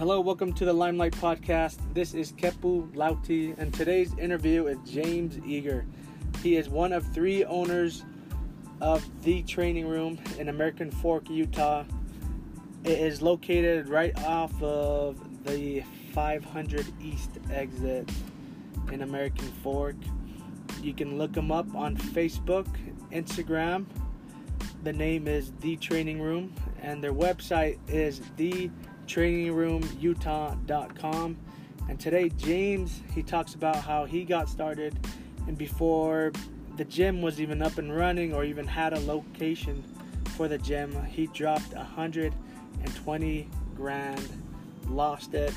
Hello, welcome to the Limelight Podcast. This is Kepu Lauti, and today's interview is James Eager. He is one of three owners of the training room in American Fork, Utah. It is located right off of the 500 East exit in American Fork. You can look them up on Facebook, Instagram. The name is The Training Room, and their website is thetrainingroomutah.com. And today, James he talks about how he got started, and before the gym was even up and running or even had a location for the gym, he dropped 120 grand, lost it,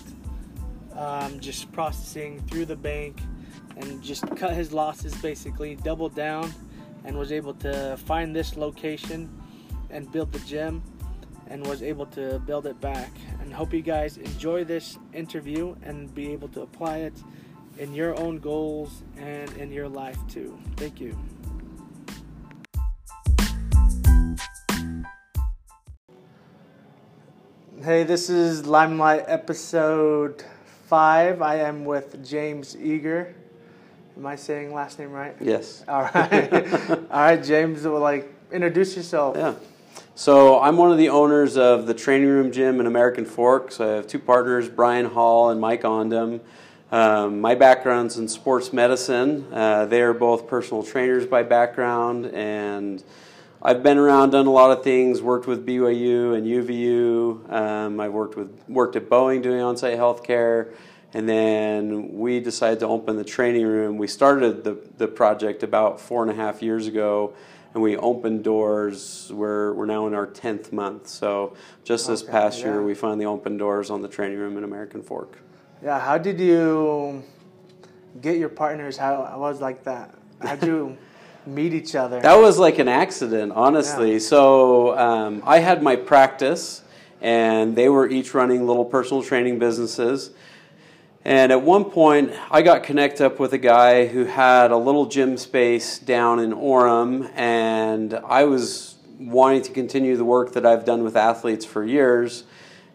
um, just processing through the bank, and just cut his losses basically, doubled down, and was able to find this location and build the gym and was able to build it back. And hope you guys enjoy this interview and be able to apply it in your own goals and in your life too. Thank you. Hey, this is Limelight episode five. I am with James Eager. Am I saying last name right? Yes. All right. All right, James. Well, like, introduce yourself. Yeah. So I'm one of the owners of the Training Room Gym in American Fork. So I have two partners, Brian Hall and Mike Ondem. Um, my background's in sports medicine. Uh, they are both personal trainers by background, and I've been around, done a lot of things. Worked with BYU and UVU. Um, I've worked with worked at Boeing doing on-site healthcare, and then we decided to open the training room. We started the the project about four and a half years ago, and we opened doors. We're we're now in our tenth month. So just this Okay, past year, we finally opened doors on the training room in American Fork. Yeah. How did you get your partners? How was like that. How'd you meet each other? That was like an accident, honestly. Yeah. So um, I had my practice, and they were each running little personal training businesses. And at one point, I got connected up with a guy who had a little gym space down in Orem, and I was wanting to continue the work that I've done with athletes for years.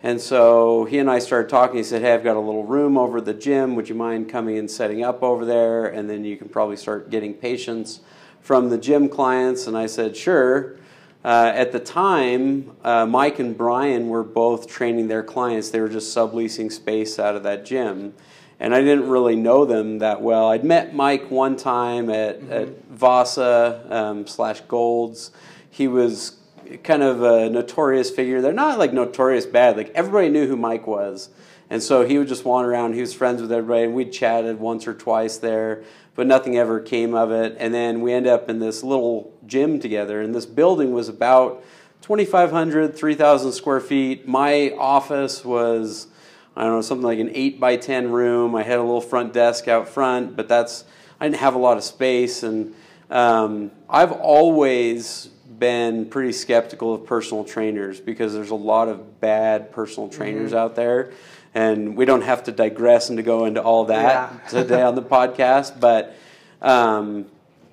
And so he and I started talking. He said, Hey, I've got a little room over the gym. Would you mind coming and setting up over there? And then you can probably start getting patients from the gym clients. And I said, Sure. Uh, at the time, uh, Mike and Brian were both training their clients. They were just subleasing space out of that gym. And I didn't really know them that well. I'd met Mike one time at, at Vasa um, slash Golds. He was kind of a notorious figure. They're not like notorious bad. Like everybody knew who Mike was. And so he would just wander around. He was friends with everybody, and we'd chatted once or twice there, but nothing ever came of it. And then we end up in this little gym together, and this building was about 2,500, 3,000 square feet. My office was, I don't know, something like an 8 by 10 room. I had a little front desk out front, but that's, I didn't have a lot of space. And um, I've always been pretty skeptical of personal trainers because there's a lot of bad personal trainers out there. And we don't have to digress and to go into all that Yeah. today on the podcast, but um,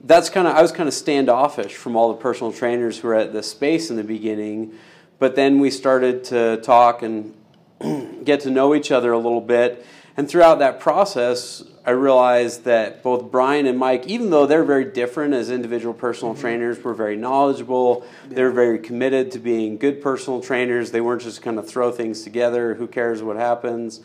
that's kind of I was kind of standoffish from all the personal trainers who were at the space in the beginning, but then we started to talk and get to know each other a little bit, and throughout that process, I realized that both Brian and Mike, even though they're very different as individual personal trainers, were very knowledgeable. They're very committed to being good personal trainers. They weren't just kind of throw things together. Who cares what happens?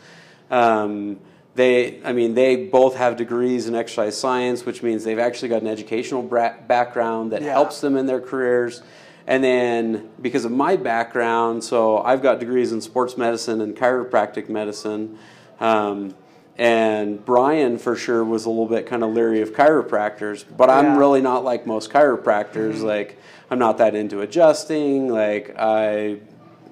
Um, they, I mean, they both have degrees in exercise science, which means they've actually got an educational bra- background that Yeah. helps them in their careers. And then because of my background, so I've got degrees in sports medicine and chiropractic medicine. Um, and Brian, for sure, was a little bit kind of leery of chiropractors, but I'm really not like most chiropractors. Like, I'm not that into adjusting. Like, I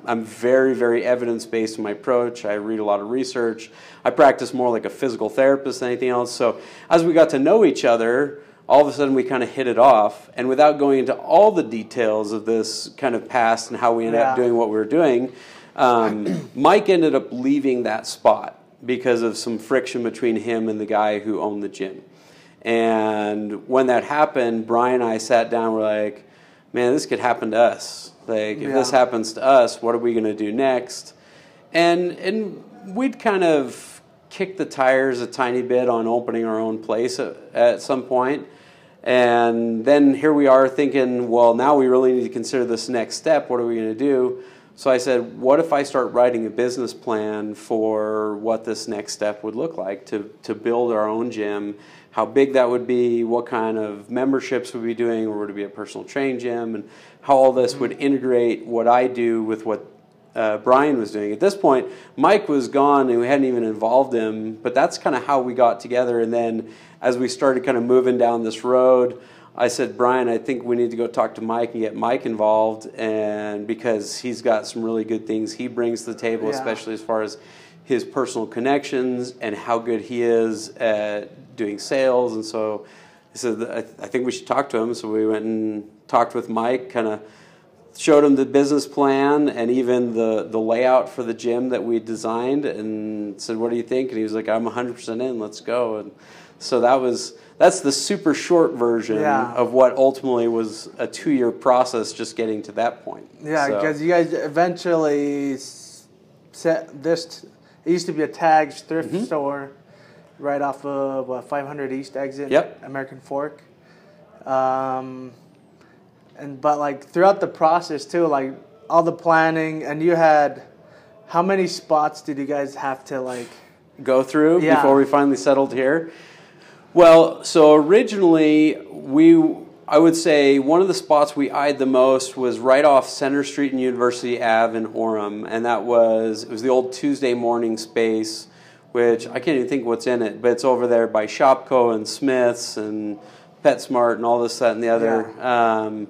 I'm very, very evidence based in my approach. I read a lot of research. I practice more like a physical therapist than anything else. So as we got to know each other, all of a sudden we kind of hit it off. And without going into all the details of this kind of past and how we ended up doing what we were doing, um, Mike ended up leaving that spot because of some friction between him and the guy who owned the gym. And when that happened, Brian and I sat down. We're like, "Man, this could happen to us. Like, if this happens to us, what are we going to do next?" And and we'd kind of kicked the tires a tiny bit on opening our own place at, at some point. And then here we are thinking, well, now we really need to consider this next step. What are we going to do? So I said, what if I start writing a business plan for what this next step would look like to, to build our own gym, how big that would be, what kind of memberships we'd be doing, or would it be a personal training gym, and how all this would integrate what I do with what uh, Brian was doing. At this point, Mike was gone and we hadn't even involved him, but that's kind of how we got together. And then as we started kind of moving down this road, I said, Brian, I think we need to go talk to Mike and get Mike involved, and because he's got some really good things he brings to the table, yeah. especially as far as his personal connections and how good he is at doing sales. And so I said, I think we should talk to him. So we went and talked with Mike, kind of showed him the business plan and even the, the layout for the gym that we designed and said, What do you think? And he was like, I'm 100% in, let's go. And so that was that's the super short version yeah. of what ultimately was a two year process just getting to that point. Yeah, because so. you guys eventually set this. It used to be a Tags thrift mm-hmm. store right off of what, 500 East exit, yep. American Fork. Um, and but like throughout the process too, like all the planning, and you had how many spots did you guys have to like go through yeah. before we finally settled here? Well, so originally we I would say one of the spots we eyed the most was right off Center Street and University Ave in Orem, and that was it was the old Tuesday morning space, which I can't even think what's in it, but it's over there by Shopko and Smiths and PetSmart and all this that and the other. Yeah. Um,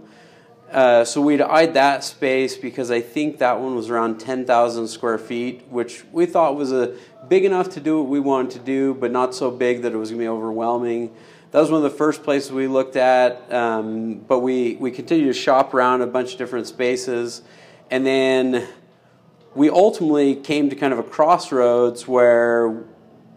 uh, so we'd eyed that space because I think that one was around 10,000 square feet, which we thought was a big enough to do what we wanted to do, but not so big that it was going to be overwhelming. That was one of the first places we looked at, um, but we, we continued to shop around a bunch of different spaces. And then we ultimately came to kind of a crossroads where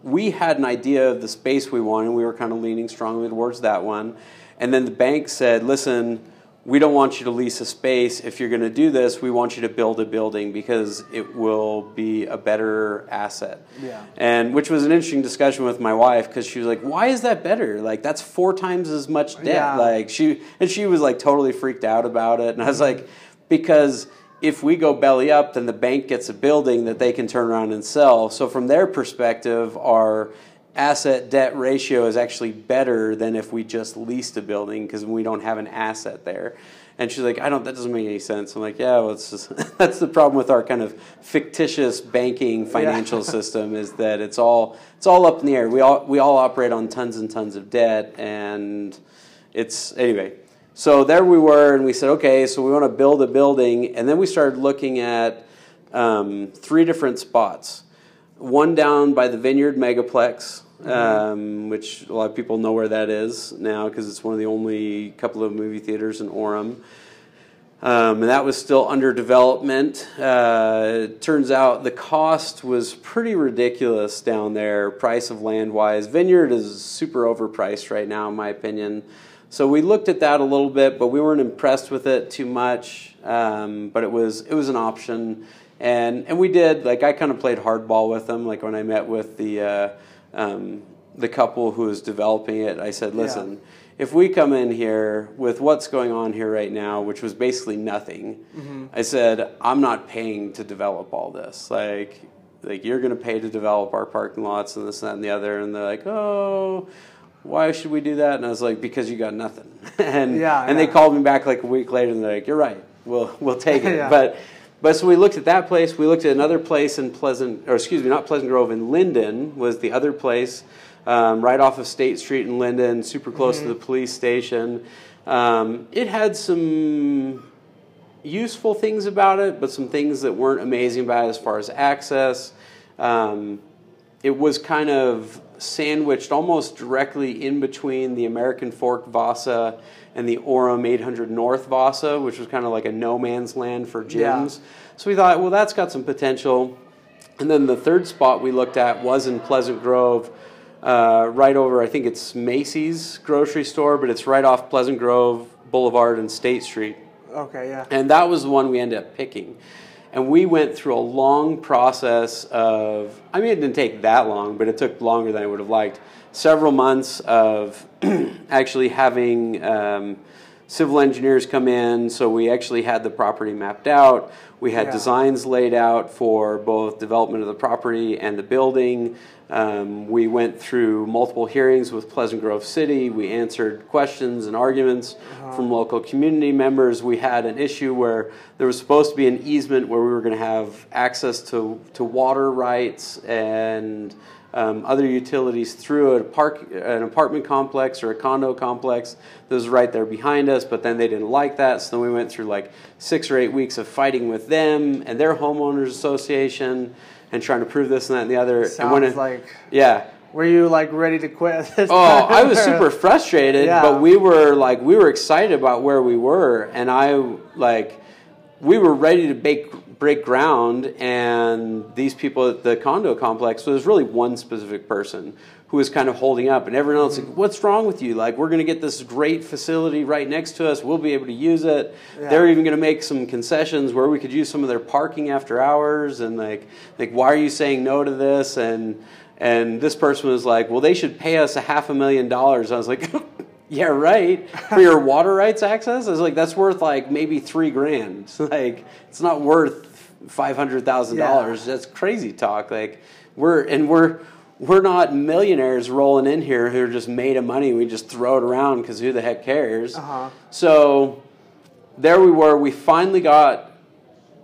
we had an idea of the space we wanted. and We were kind of leaning strongly towards that one. And then the bank said, listen, we don't want you to lease a space. If you're going to do this, we want you to build a building because it will be a better asset. Yeah. And which was an interesting discussion with my wife because she was like, "Why is that better? Like that's four times as much debt." Yeah. Like she and she was like totally freaked out about it. And I was like, "Because if we go belly up, then the bank gets a building that they can turn around and sell. So from their perspective, our asset debt ratio is actually better than if we just leased a building because we don't have an asset there. And she's like, I don't. That doesn't make any sense. I'm like, yeah, well, it's just that's the problem with our kind of fictitious banking financial yeah. system is that it's all it's all up in the air. We all we all operate on tons and tons of debt, and it's anyway. So there we were, and we said, okay, so we want to build a building, and then we started looking at um, three different spots. One down by the Vineyard Megaplex, mm-hmm. um, which a lot of people know where that is now because it's one of the only couple of movie theaters in Orem. Um, and that was still under development. Uh, turns out the cost was pretty ridiculous down there, price of land wise. Vineyard is super overpriced right now, in my opinion. So we looked at that a little bit, but we weren't impressed with it too much. Um, but it was it was an option, and and we did like I kind of played hardball with them. Like when I met with the uh, um, the couple who was developing it, I said, listen, yeah. if we come in here with what's going on here right now, which was basically nothing, mm-hmm. I said, I'm not paying to develop all this. Like, like you're going to pay to develop our parking lots and this, and that, and the other. And they're like, oh, why should we do that? And I was like, because you got nothing. and yeah, and yeah. they called me back like a week later and they're like, you're right. We'll, we'll take it. But but so we looked at that place. We looked at another place in Pleasant, or excuse me, not Pleasant Grove, in Lindon was the other place, um, right off of State Street in Lindon, super close mm-hmm. to the police station. Um, it had some useful things about it, but some things that weren't amazing about it as far as access. Um, it was kind of sandwiched almost directly in between the American Fork Vasa and the Orem 800 North Vasa, which was kind of like a no man's land for gyms. Yeah. So we thought, well, that's got some potential. And then the third spot we looked at was in Pleasant Grove, uh, right over, I think it's Macey's grocery store, but it's right off Pleasant Grove Boulevard and State Street. Okay, yeah. And that was the one we ended up picking. And we went through a long process of, I mean, it didn't take that long, but it took longer than I would have liked. Several months of actually having um, civil engineers come in, so we actually had the property mapped out. We had Yeah. designs laid out for both development of the property and the building. Um, we went through multiple hearings with Pleasant Grove City. We answered questions and arguments from local community members. We had an issue where there was supposed to be an easement where we were going to have access to, to water rights and um, other utilities through a park, an apartment complex or a condo complex that was right there behind us, but then they didn't like that. So then we went through like six or eight weeks of fighting with them and their homeowners association and trying to prove this and that and the other. and Sounds when it, like. yeah. Were you like ready to quit? Oh, I was super frustrated, Yeah. but we were like we were excited about where we were, and I like we were ready to break break ground, and these people at the condo complex was really one specific person who was kind of holding up, and everyone else like, "What's wrong with you? Like we're going to get this great facility right next to us. We'll be able to use it. Yeah. They're even going to make some concessions where we could use some of their parking after hours, and like like why are you saying no to this and and this person was like, well, they should pay us a half a million dollars. I was like, yeah, right. For your water rights access? I was like, that's worth like maybe three grand. It's like, it's not worth $500,000. That's crazy talk. Like, we're, and we're, we're not millionaires rolling in here who are just made of money. We just throw it around because who the heck cares? Uh-huh. So there we were. We finally got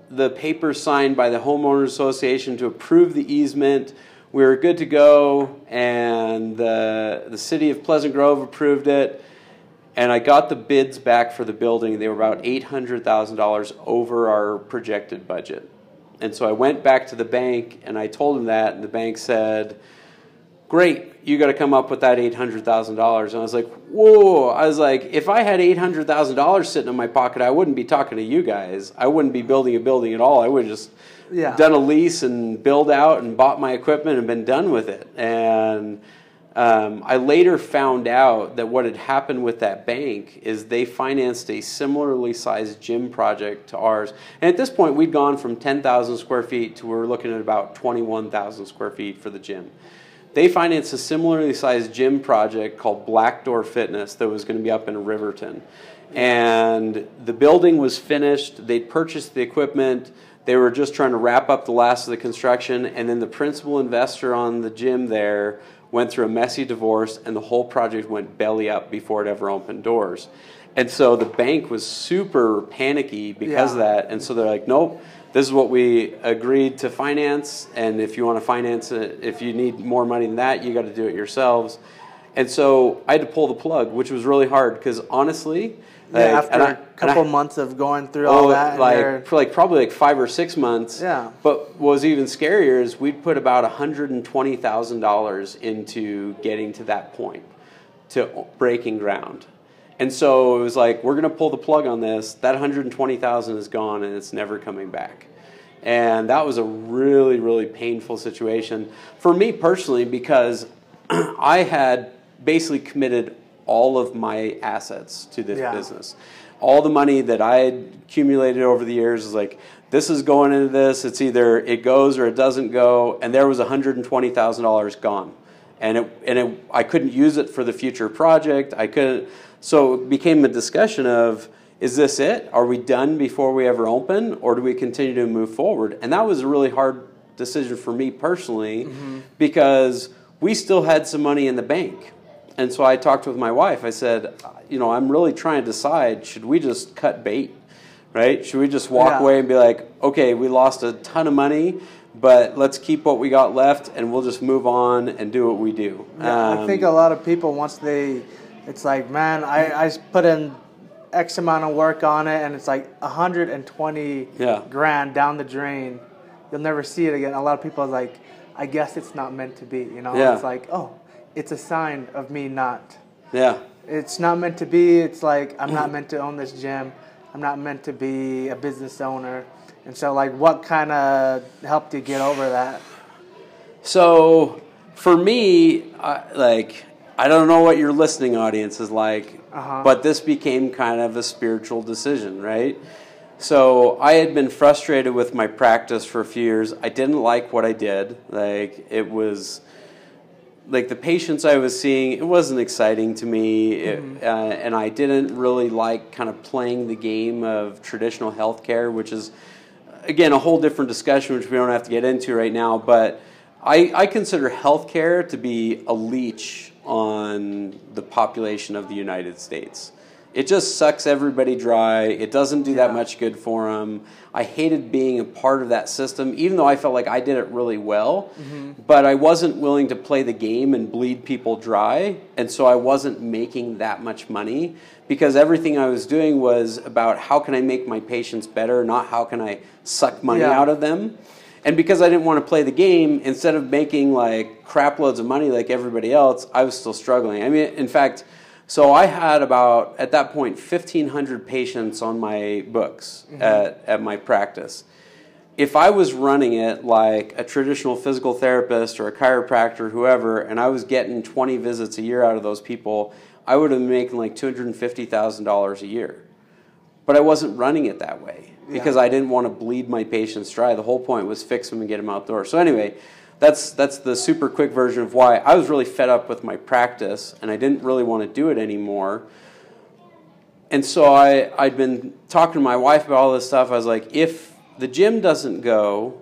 the paper signed by the homeowners association to approve the easement. We were good to go, and the the city of Pleasant Grove approved it. And I got the bids back for the building. They were about eight hundred thousand dollars over our projected budget. And so I went back to the bank and I told them that, and the bank said, great, you got to come up with that $800,000. And I was like, whoa. I was like, if I had $800,000 sitting in my pocket, I wouldn't be talking to you guys. I wouldn't be building a building at all. I would just Yeah. done a lease and build out and bought my equipment and been done with it. And um, I later found out that what had happened with that bank is they financed a similarly sized gym project to ours. And at this point, we'd gone from 10,000 square feet to we were looking at about 21,000 square feet for the gym. They financed a similarly sized gym project called Black Door Fitness that was going to be up in Riverton. And the building was finished, they'd purchased the equipment, they were just trying to wrap up the last of the construction, and then the principal investor on the gym there went through a messy divorce, and the whole project went belly up before it ever opened doors. And so the bank was super panicky because of that. And so they're like, nope, this is what we agreed to finance. And if you want to finance it, if you need more money than that, you got to do it yourselves. And so I had to pull the plug, which was really hard because honestly, Yeah, like, after and I- a couple months of going through oh, all Oh, that, and like for like probably like five or six months. Yeah. But what was even scarier is we'd put about hundred and twenty thousand dollars into getting to that point, to breaking ground, and so it was like we're gonna pull the plug on this. That hundred and twenty thousand is gone and it's never coming back, and that was a really really painful situation for me personally because I had basically committed all of my assets to this Yeah. business all the money that I had accumulated over the years is like this is going into this. It's either it goes or it doesn't go, and there was one hundred and twenty thousand dollars gone, and it and it, I couldn't use it for the future project. I couldn't, so it became a discussion of is this it? Are we done before we ever open, or do we continue to move forward? And that was a really hard decision for me personally mm-hmm. because we still had some money in the bank. And so I talked with my wife. I said, you know, I'm really trying to decide should we just cut bait, right? Should we just walk Yeah. away and be like, okay, we lost a ton of money, but let's keep what we got left and we'll just move on and do what we do. Yeah, I Um, think a lot of people once they, it's like, man, I, I put in X amount of work on it, and it's like 120 Yeah. grand down the drain. You'll never see it again. A lot of people are like, I guess it's not meant to be. You know, Yeah. it's like, oh, it's a sign of me not. yeah. It's not meant to be. It's like I'm not meant to own this gym. I'm not meant to be a business owner. And so, like, what kind of helped you get over that? So for me, I, like I don't know what your listening audience is like, Uh-huh. but this became kind of a spiritual decision, right? So I had been frustrated with my practice for a few years. I didn't like what I did. Like it was like the patients I was seeing, it wasn't exciting to me, mm-hmm. it, uh, and I didn't really like kind of playing the game of traditional healthcare, which is again a whole different discussion, which we don't have to get into right now. But I, I consider healthcare to be a leech on the population of the United States it just sucks everybody dry. It doesn't do yeah. that much good for them. I hated being a part of that system, even though I felt like I did it really well. Mm-hmm. But I wasn't willing to play the game and bleed people dry. And so I wasn't making that much money because everything I was doing was about how can I make my patients better, not how can I suck money yeah. out of them. And because I didn't want to play the game, instead of making like crap loads of money like everybody else, I was still struggling. I mean, in fact, so I had about, at that point, 1,500 patients on my books mm-hmm. at, at my practice. If I was running it like a traditional physical therapist or a chiropractor, whoever, and I was getting 20 visits a year out of those people, I would have been making like $250,000 a year. But I wasn't running it that way because yeah. I didn't want to bleed my patients dry. The whole point was fix them and get them outdoors. So, anyway, that's that's the super quick version of why I was really fed up with my practice and I didn't really want to do it anymore. And so I I'd been talking to my wife about all this stuff. I was like, if the gym doesn't go,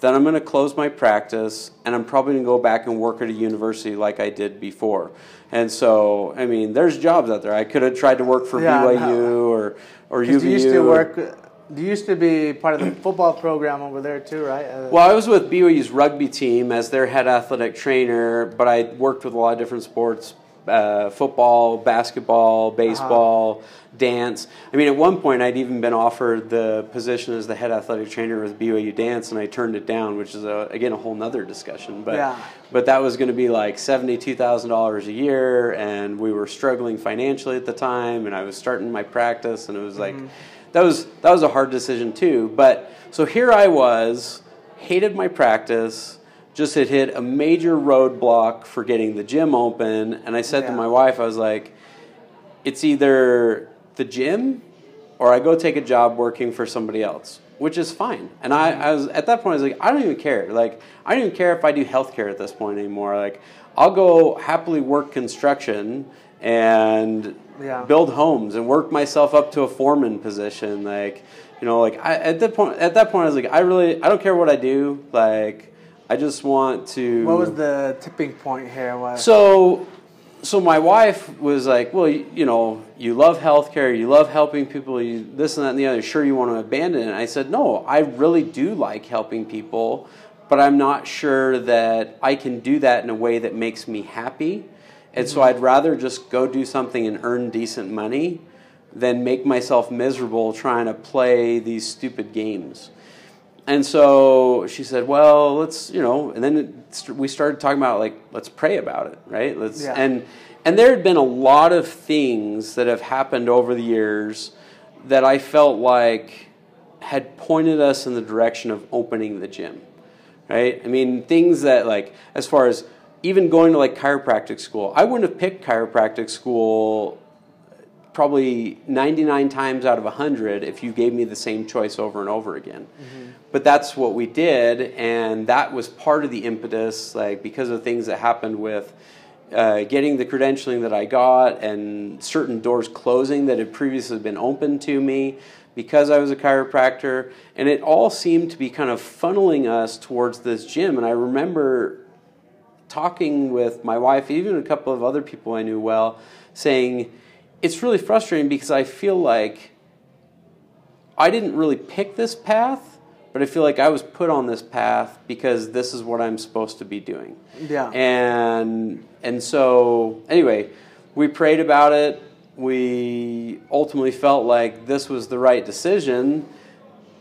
then I'm going to close my practice and I'm probably going to go back and work at a university like I did before. And so, I mean, there's jobs out there. I could have tried to work for yeah, BYU no. or or UVU. You used to work you used to be part of the football program over there too, right? Uh, well, I was with BYU's rugby team as their head athletic trainer, but I worked with a lot of different sports uh, football, basketball, baseball, uh-huh. dance. I mean, at one point, I'd even been offered the position as the head athletic trainer with BYU Dance, and I turned it down, which is a, again a whole nother discussion. But yeah. but that was going to be like seventy two thousand dollars a year, and we were struggling financially at the time, and I was starting my practice, and it was like. Mm-hmm that was that was a hard decision too. But so here I was, hated my practice, just had hit a major roadblock for getting the gym open, and I said yeah. to my wife, I was like, it's either the gym or I go take a job working for somebody else, which is fine. And I, mm-hmm. I was at that point, I was like, I don't even care. Like, I don't even care if I do healthcare at this point anymore. Like, I'll go happily work construction and yeah. build homes and work myself up to a foreman position. Like, you know, like I, at that point, at that point, I was like, I really, I don't care what I do. Like, I just want to. What was the tipping point here? What? So, so my wife was like, well, you, you, know, you love healthcare, you love helping people, you this and that and the other. Sure, you want to abandon it? I said, no, I really do like helping people, but I'm not sure that I can do that in a way that makes me happy and so I'd rather just go do something and earn decent money than make myself miserable trying to play these stupid games. And so she said, "Well, let's, you know." And then it, we started talking about like, let's pray about it, right? Let's yeah. and and there had been a lot of things that have happened over the years that I felt like had pointed us in the direction of opening the gym, right? I mean, things that like as far as even going to like chiropractic school, I wouldn't have picked chiropractic school probably 99 times out of 100 if you gave me the same choice over and over again. Mm-hmm. But that's what we did, and that was part of the impetus, like because of things that happened with uh, getting the credentialing that I got and certain doors closing that had previously been open to me because I was a chiropractor, and it all seemed to be kind of funneling us towards this gym. And I remember talking with my wife, even a couple of other people I knew well, saying it's really frustrating because I feel like I didn't really pick this path, but I feel like I was put on this path because this is what I'm supposed to be doing. Yeah. And and so anyway, we prayed about it. We ultimately felt like this was the right decision.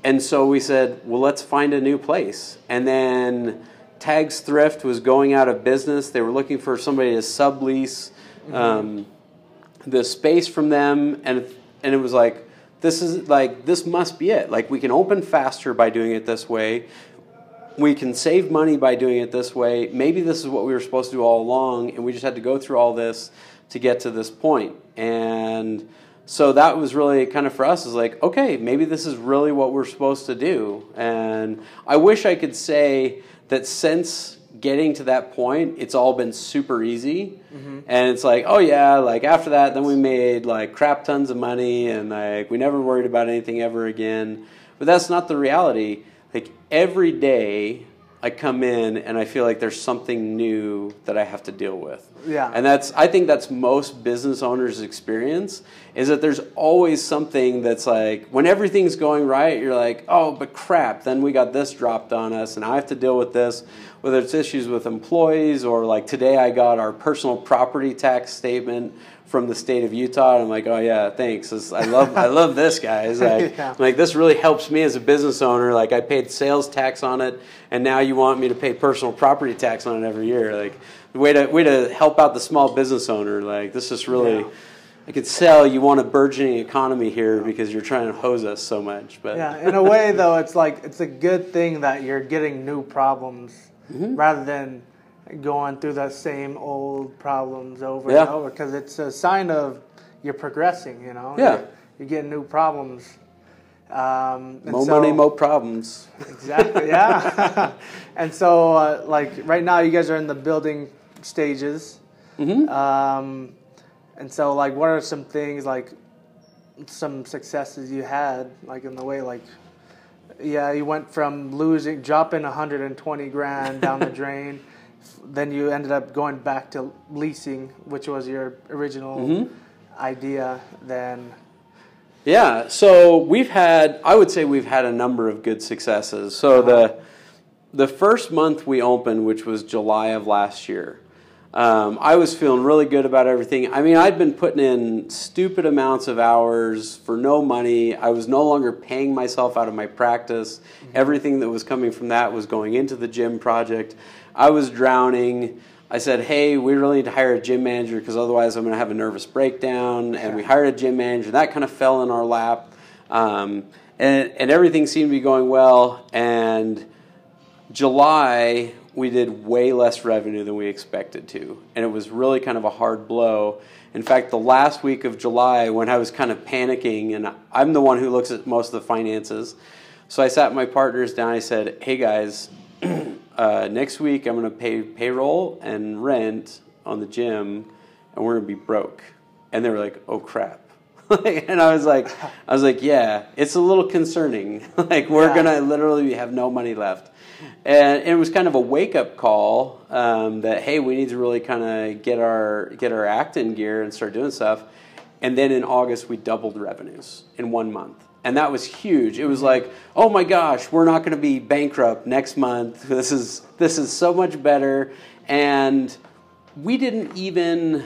And so we said, well, let's find a new place. And then Tags Thrift was going out of business. They were looking for somebody to sublease mm-hmm. um, the space from them, and and it was like this is like this must be it. Like we can open faster by doing it this way. We can save money by doing it this way. Maybe this is what we were supposed to do all along, and we just had to go through all this to get to this point. And so that was really kind of for us is like okay maybe this is really what we're supposed to do and i wish i could say that since getting to that point it's all been super easy. Mm-hmm. and it's like oh yeah like after that then we made like crap tons of money and like we never worried about anything ever again. But that's not the reality. Like every day I come in and I feel like there's something new that I have to deal with. Yeah. And that's I think that's most business owners' experience is that there's always something that's like when everything's going right, you're like, oh, but crap, then we got this dropped on us, and I have to deal with this. Whether it's issues with employees or like today, I got our personal property tax statement from the state of Utah. And I'm like, oh yeah, thanks. I love I love this, guys. Like, yeah. like this really helps me as a business owner. Like I paid sales tax on it, and now you want me to pay personal property tax on it every year. Like way to way to help out the small business owner. Like this is really. Yeah. I could sell you want a burgeoning economy here because you're trying to hose us so much. But yeah, in a way though, it's like it's a good thing that you're getting new problems mm-hmm. rather than going through the same old problems over yeah. and over because it's a sign of you're progressing. You know, yeah, you're, you're getting new problems. Um, more so, money, more problems. Exactly. Yeah. and so, uh, like right now, you guys are in the building stages. Mm-hmm. Um, and so, like, what are some things like some successes you had, like in the way, like, yeah, you went from losing, dropping 120 grand down the drain then you ended up going back to leasing, which was your original mm-hmm. idea. Then, yeah. So we've had, I would say, we've had a number of good successes. So uh-huh. the the first month we opened, which was July of last year. Um, I was feeling really good about everything. I mean, I'd been putting in stupid amounts of hours for no money. I was no longer paying myself out of my practice. Mm-hmm. Everything that was coming from that was going into the gym project. I was drowning. I said, hey, we really need to hire a gym manager because otherwise I'm going to have a nervous breakdown. And we hired a gym manager. That kind of fell in our lap. Um, and, and everything seemed to be going well. And July, we did way less revenue than we expected to. And it was really kind of a hard blow. In fact, the last week of July, when I was kind of panicking, and I'm the one who looks at most of the finances, so I sat my partners down. I said, hey guys, uh, next week I'm going to pay payroll and rent on the gym, and we're going to be broke. And they were like, oh crap. and I was like, I was like, yeah, it's a little concerning. like we're yeah. gonna literally have no money left, and it was kind of a wake up call um, that hey, we need to really kind of get our get our act in gear and start doing stuff. And then in August we doubled revenues in one month and that was huge. It was like, oh my gosh, we're not going to be bankrupt next month. This is this is so much better, and we didn't even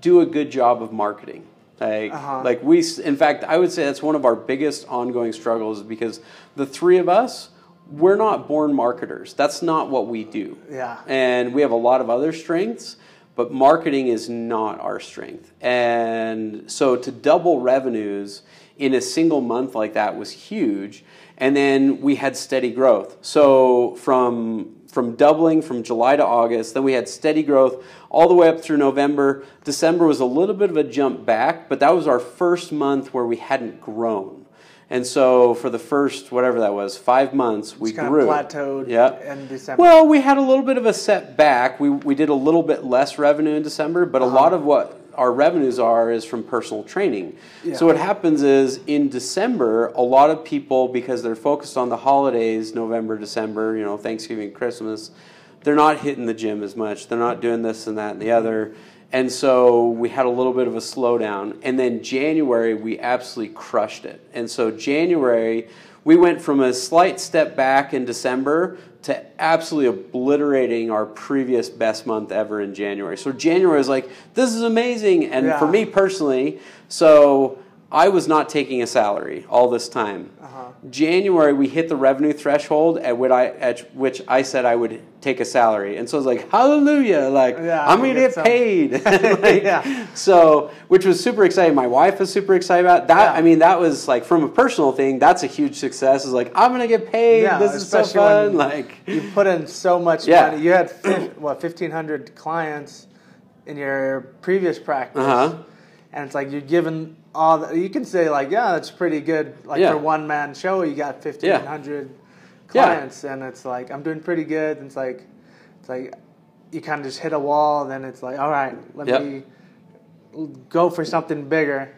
do a good job of marketing. Like, uh-huh. like we, in fact, I would say that's one of our biggest ongoing struggles because the three of us, we're not born marketers. That's not what we do. Yeah. And we have a lot of other strengths, but marketing is not our strength. And so to double revenues in a single month like that was huge. And then we had steady growth. So from from doubling from July to August, then we had steady growth all the way up through November. December was a little bit of a jump back, but that was our first month where we hadn't grown. And so for the first whatever that was, five months, we grew. Plateaued yeah. in December. Well, we had a little bit of a setback. We we did a little bit less revenue in December, but uh-huh. a lot of what our revenues are is from personal training. Yeah. So what happens is in December, a lot of people because they're focused on the holidays, November, December, you know, Thanksgiving, Christmas, they're not hitting the gym as much. They're not doing this and that and the other. And so we had a little bit of a slowdown. And then January, we absolutely crushed it. And so January, we went from a slight step back in December to absolutely obliterating our previous best month ever in January. So January was like, this is amazing. And yeah. for me personally, so I was not taking a salary all this time. Uh-huh. January, we hit the revenue threshold at which, I, at which I said I would take a salary. And so I was like, hallelujah, like, yeah, I'm going to get, get paid. like, yeah. So, which was super exciting. My wife was super excited about that. Yeah. I mean, that was like, from a personal thing, that's a huge success. Is like, I'm going to get paid. Yeah, this is so fun. Like, you put in so much yeah. money. You had, what, 1,500 clients in your previous practice. Uh-huh and it's like you're given all. The, you can say like, yeah, that's pretty good. Like Yeah. for one man show, you got fifteen hundred Yeah. clients, and it's like I'm doing pretty good. And it's like, it's like you kind of just hit a wall. Then it's like, all right, let Yep. me go for something bigger.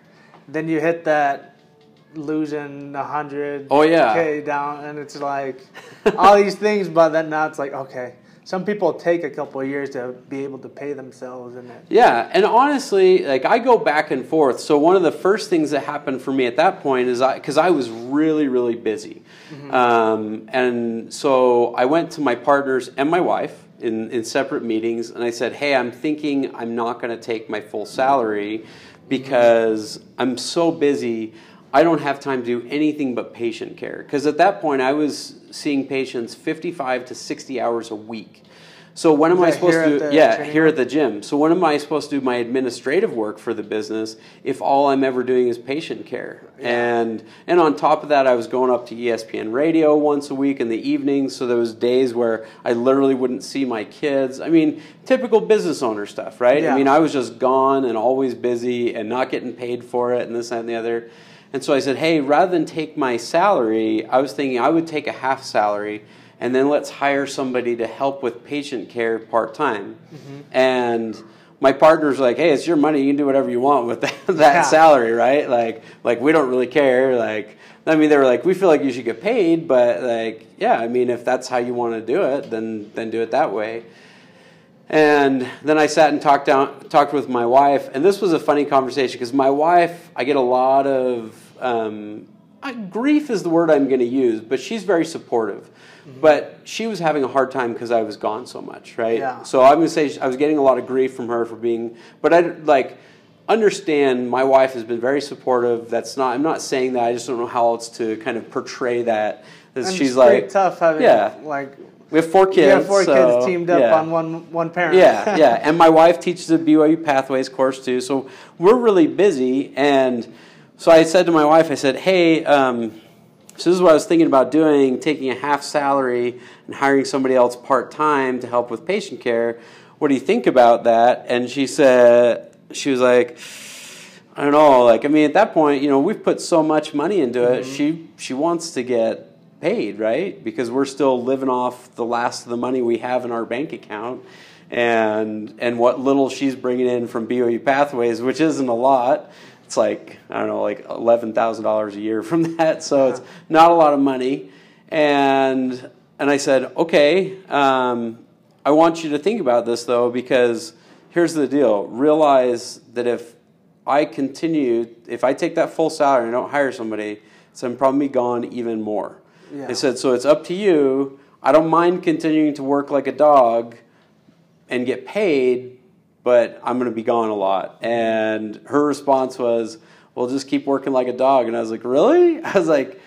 Then you hit that losing a oh yeah. k down, and it's like all these things. But then now it's like okay, some people take a couple of years to be able to pay themselves, and it. Yeah, and honestly, like I go back and forth. So one of the first things that happened for me at that point is I because I was really really busy, um, and so I went to my partners and my wife in in separate meetings, and I said, "Hey, I'm thinking I'm not going to take my full salary because I'm so busy." I don't have time to do anything but patient care. Because at that point, I was seeing patients 55 to 60 hours a week. So when am I supposed to do? Yeah, here at the gym. So when am I supposed to do my administrative work for the business if all I'm ever doing is patient care? Yeah. And and on top of that, I was going up to ESPN radio once a week in the evenings. So there was days where I literally wouldn't see my kids. I mean, typical business owner stuff, right? Yeah. I mean, I was just gone and always busy and not getting paid for it and this that, and the other. And so I said, hey, rather than take my salary, I was thinking I would take a half salary and then let's hire somebody to help with patient care part time. Mm-hmm. And my partner's like, hey, it's your money. You can do whatever you want with that, that Yeah. salary, right? Like, like we don't really care. Like, I mean, they were like, we feel like you should get paid, but like, yeah, I mean, if that's how you want to do it, then then do it that way. And then I sat and talked down, talked with my wife, and this was a funny conversation because my wife, I get a lot of um, I, grief is the word I'm going to use, but she's very supportive. But she was having a hard time because I was gone so much, right? Yeah. So I'm going to say I was getting a lot of grief from her for being, but I like understand my wife has been very supportive. That's not I'm not saying that. I just don't know how else to kind of portray that. And she's it's like, tough having yeah. like we have four kids. you have four so, kids teamed up yeah. on one one parent. Yeah, yeah. And my wife teaches a BYU Pathways course too. So we're really busy. And so I said to my wife, I said, hey, um, so this is what I was thinking about doing taking a half salary and hiring somebody else part time to help with patient care. What do you think about that? And she said, she was like, I don't know. Like, I mean, at that point, you know, we've put so much money into it. She she wants to get paid, right? Because we're still living off the last of the money we have in our bank account, and and what little she's bringing in from BYU Pathways, which isn't a lot. It's like I don't know, like eleven thousand dollars a year from that. So it's not a lot of money. And and I said, okay, um, I want you to think about this though, because here's the deal: realize that if I continue, if I take that full salary and I don't hire somebody, so I'm probably gone even more. Yeah. I said, so it's up to you. I don't mind continuing to work like a dog and get paid, but I'm going to be gone a lot. And her response was, well, just keep working like a dog. And I was like, really? I was like,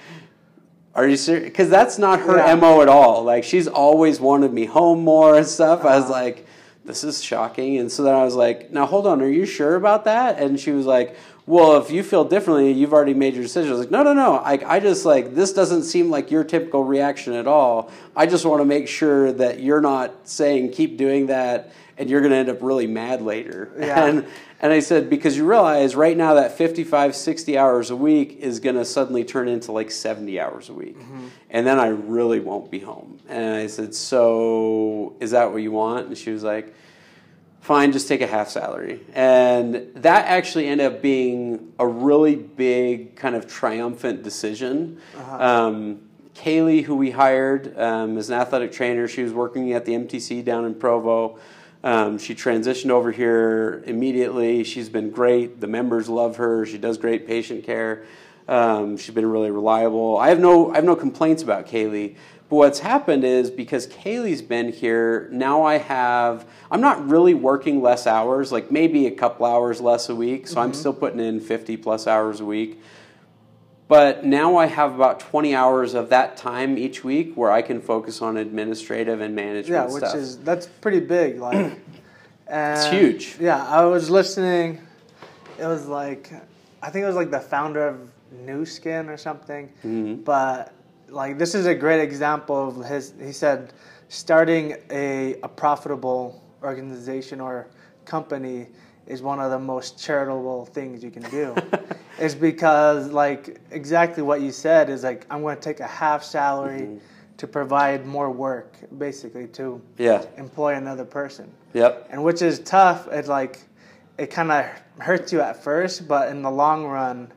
are you serious? Because that's not her Yeah. MO at all. Like, she's always wanted me home more and stuff. I was Uh-huh. like, this is shocking. And so then I was like, now hold on, are you sure about that? And she was like, well, if you feel differently, you've already made your decision. I was like, no, no, no. I, I just like, this doesn't seem like your typical reaction at all. I just want to make sure that you're not saying keep doing that and you're going to end up really mad later. Yeah. And, and I said, because you realize right now that 55, 60 hours a week is going to suddenly turn into like 70 hours a week. And then I really won't be home. And I said, so is that what you want? And she was like, fine, just take a half salary. And that actually ended up being a really big, kind of triumphant decision. Um, Kaylee, who we hired um, as an athletic trainer, she was working at the MTC down in Provo. Um, she transitioned over here immediately. She's been great. The members love her. She does great patient care. Um, she's been really reliable. I have no I have no complaints about Kaylee. But what's happened is because Kaylee's been here, now I have I'm not really working less hours, like maybe a couple hours less a week. So I'm still putting in 50 plus hours a week. But now I have about 20 hours of that time each week where I can focus on administrative and management yeah, which stuff. is that's pretty big. Like, and, huge. Yeah, I was listening. It was like, I think it was like the founder of Nu Skin or something. Mm-hmm. But like, this is a great example of his. He said, starting a a profitable organization or company is one of the most charitable things you can do. is because like exactly what you said is like I'm going to take a half salary mm-hmm. to provide more work, basically to yeah. employ another person. Yep. And which is tough. It like it kind of hurts you at first, but in the long run,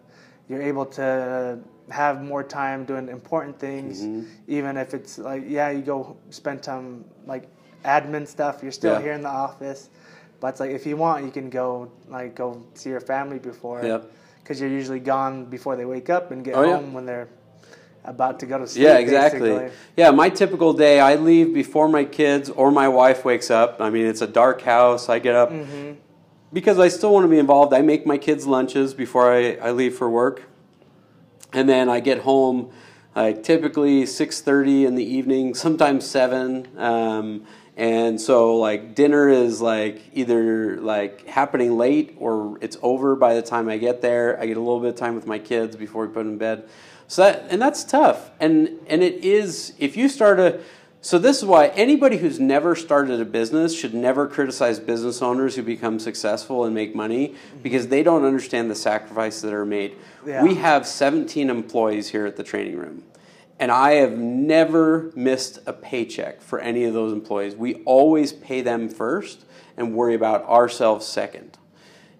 you're able to have more time doing important things, mm-hmm. even if it's like yeah, you go spend time like admin stuff. You're still yeah. here in the office, but it's like if you want, you can go like go see your family before. Yep. Because you're usually gone before they wake up and get oh, home yeah. when they're about to go to sleep. Yeah, exactly. Basically. Yeah, my typical day, I leave before my kids or my wife wakes up. I mean, it's a dark house. I get up mm-hmm. because I still want to be involved. I make my kids lunches before I, I leave for work, and then I get home like typically 6.30 in the evening sometimes 7 um, and so like dinner is like either like happening late or it's over by the time I get there. I get a little bit of time with my kids before we put them in bed. So that and that's tough. And and it is if you start a so this is why anybody who's never started a business should never criticize business owners who become successful and make money mm-hmm. because they don't understand the sacrifices that are made. Yeah. We have 17 employees here at the training room. And I have never missed a paycheck for any of those employees. We always pay them first and worry about ourselves second.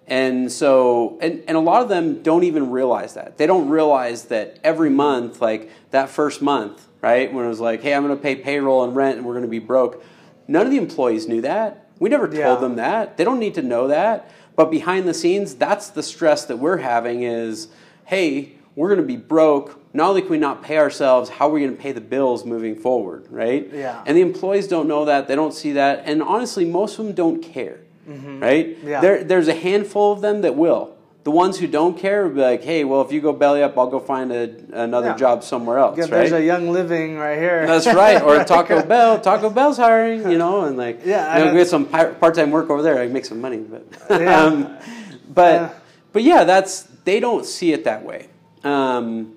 And so, and, and a lot of them don't even realize that. They don't realize that every month, like that first month, right, when it was like, hey, I'm going to pay payroll and rent and we're going to be broke, none of the employees knew that. We never told yeah. them that. They don't need to know that. But behind the scenes, that's the stress that we're having is, hey, we're going to be broke. Not only can we not pay ourselves, how are we going to pay the bills moving forward, right? Yeah. And the employees don't know that. They don't see that. And honestly, most of them don't care, mm-hmm. right? Yeah. There, there's a handful of them that will. The ones who don't care will be like, hey, well, if you go belly up, I'll go find a, another yeah. job somewhere else, yeah, right? There's a young living right here. That's right. Or Taco Bell. Taco Bell's hiring, you know, and like, yeah, you know, get some part-time work over there. I make some money, but, yeah. um, but, yeah. but yeah, that's they don't see it that way. Um,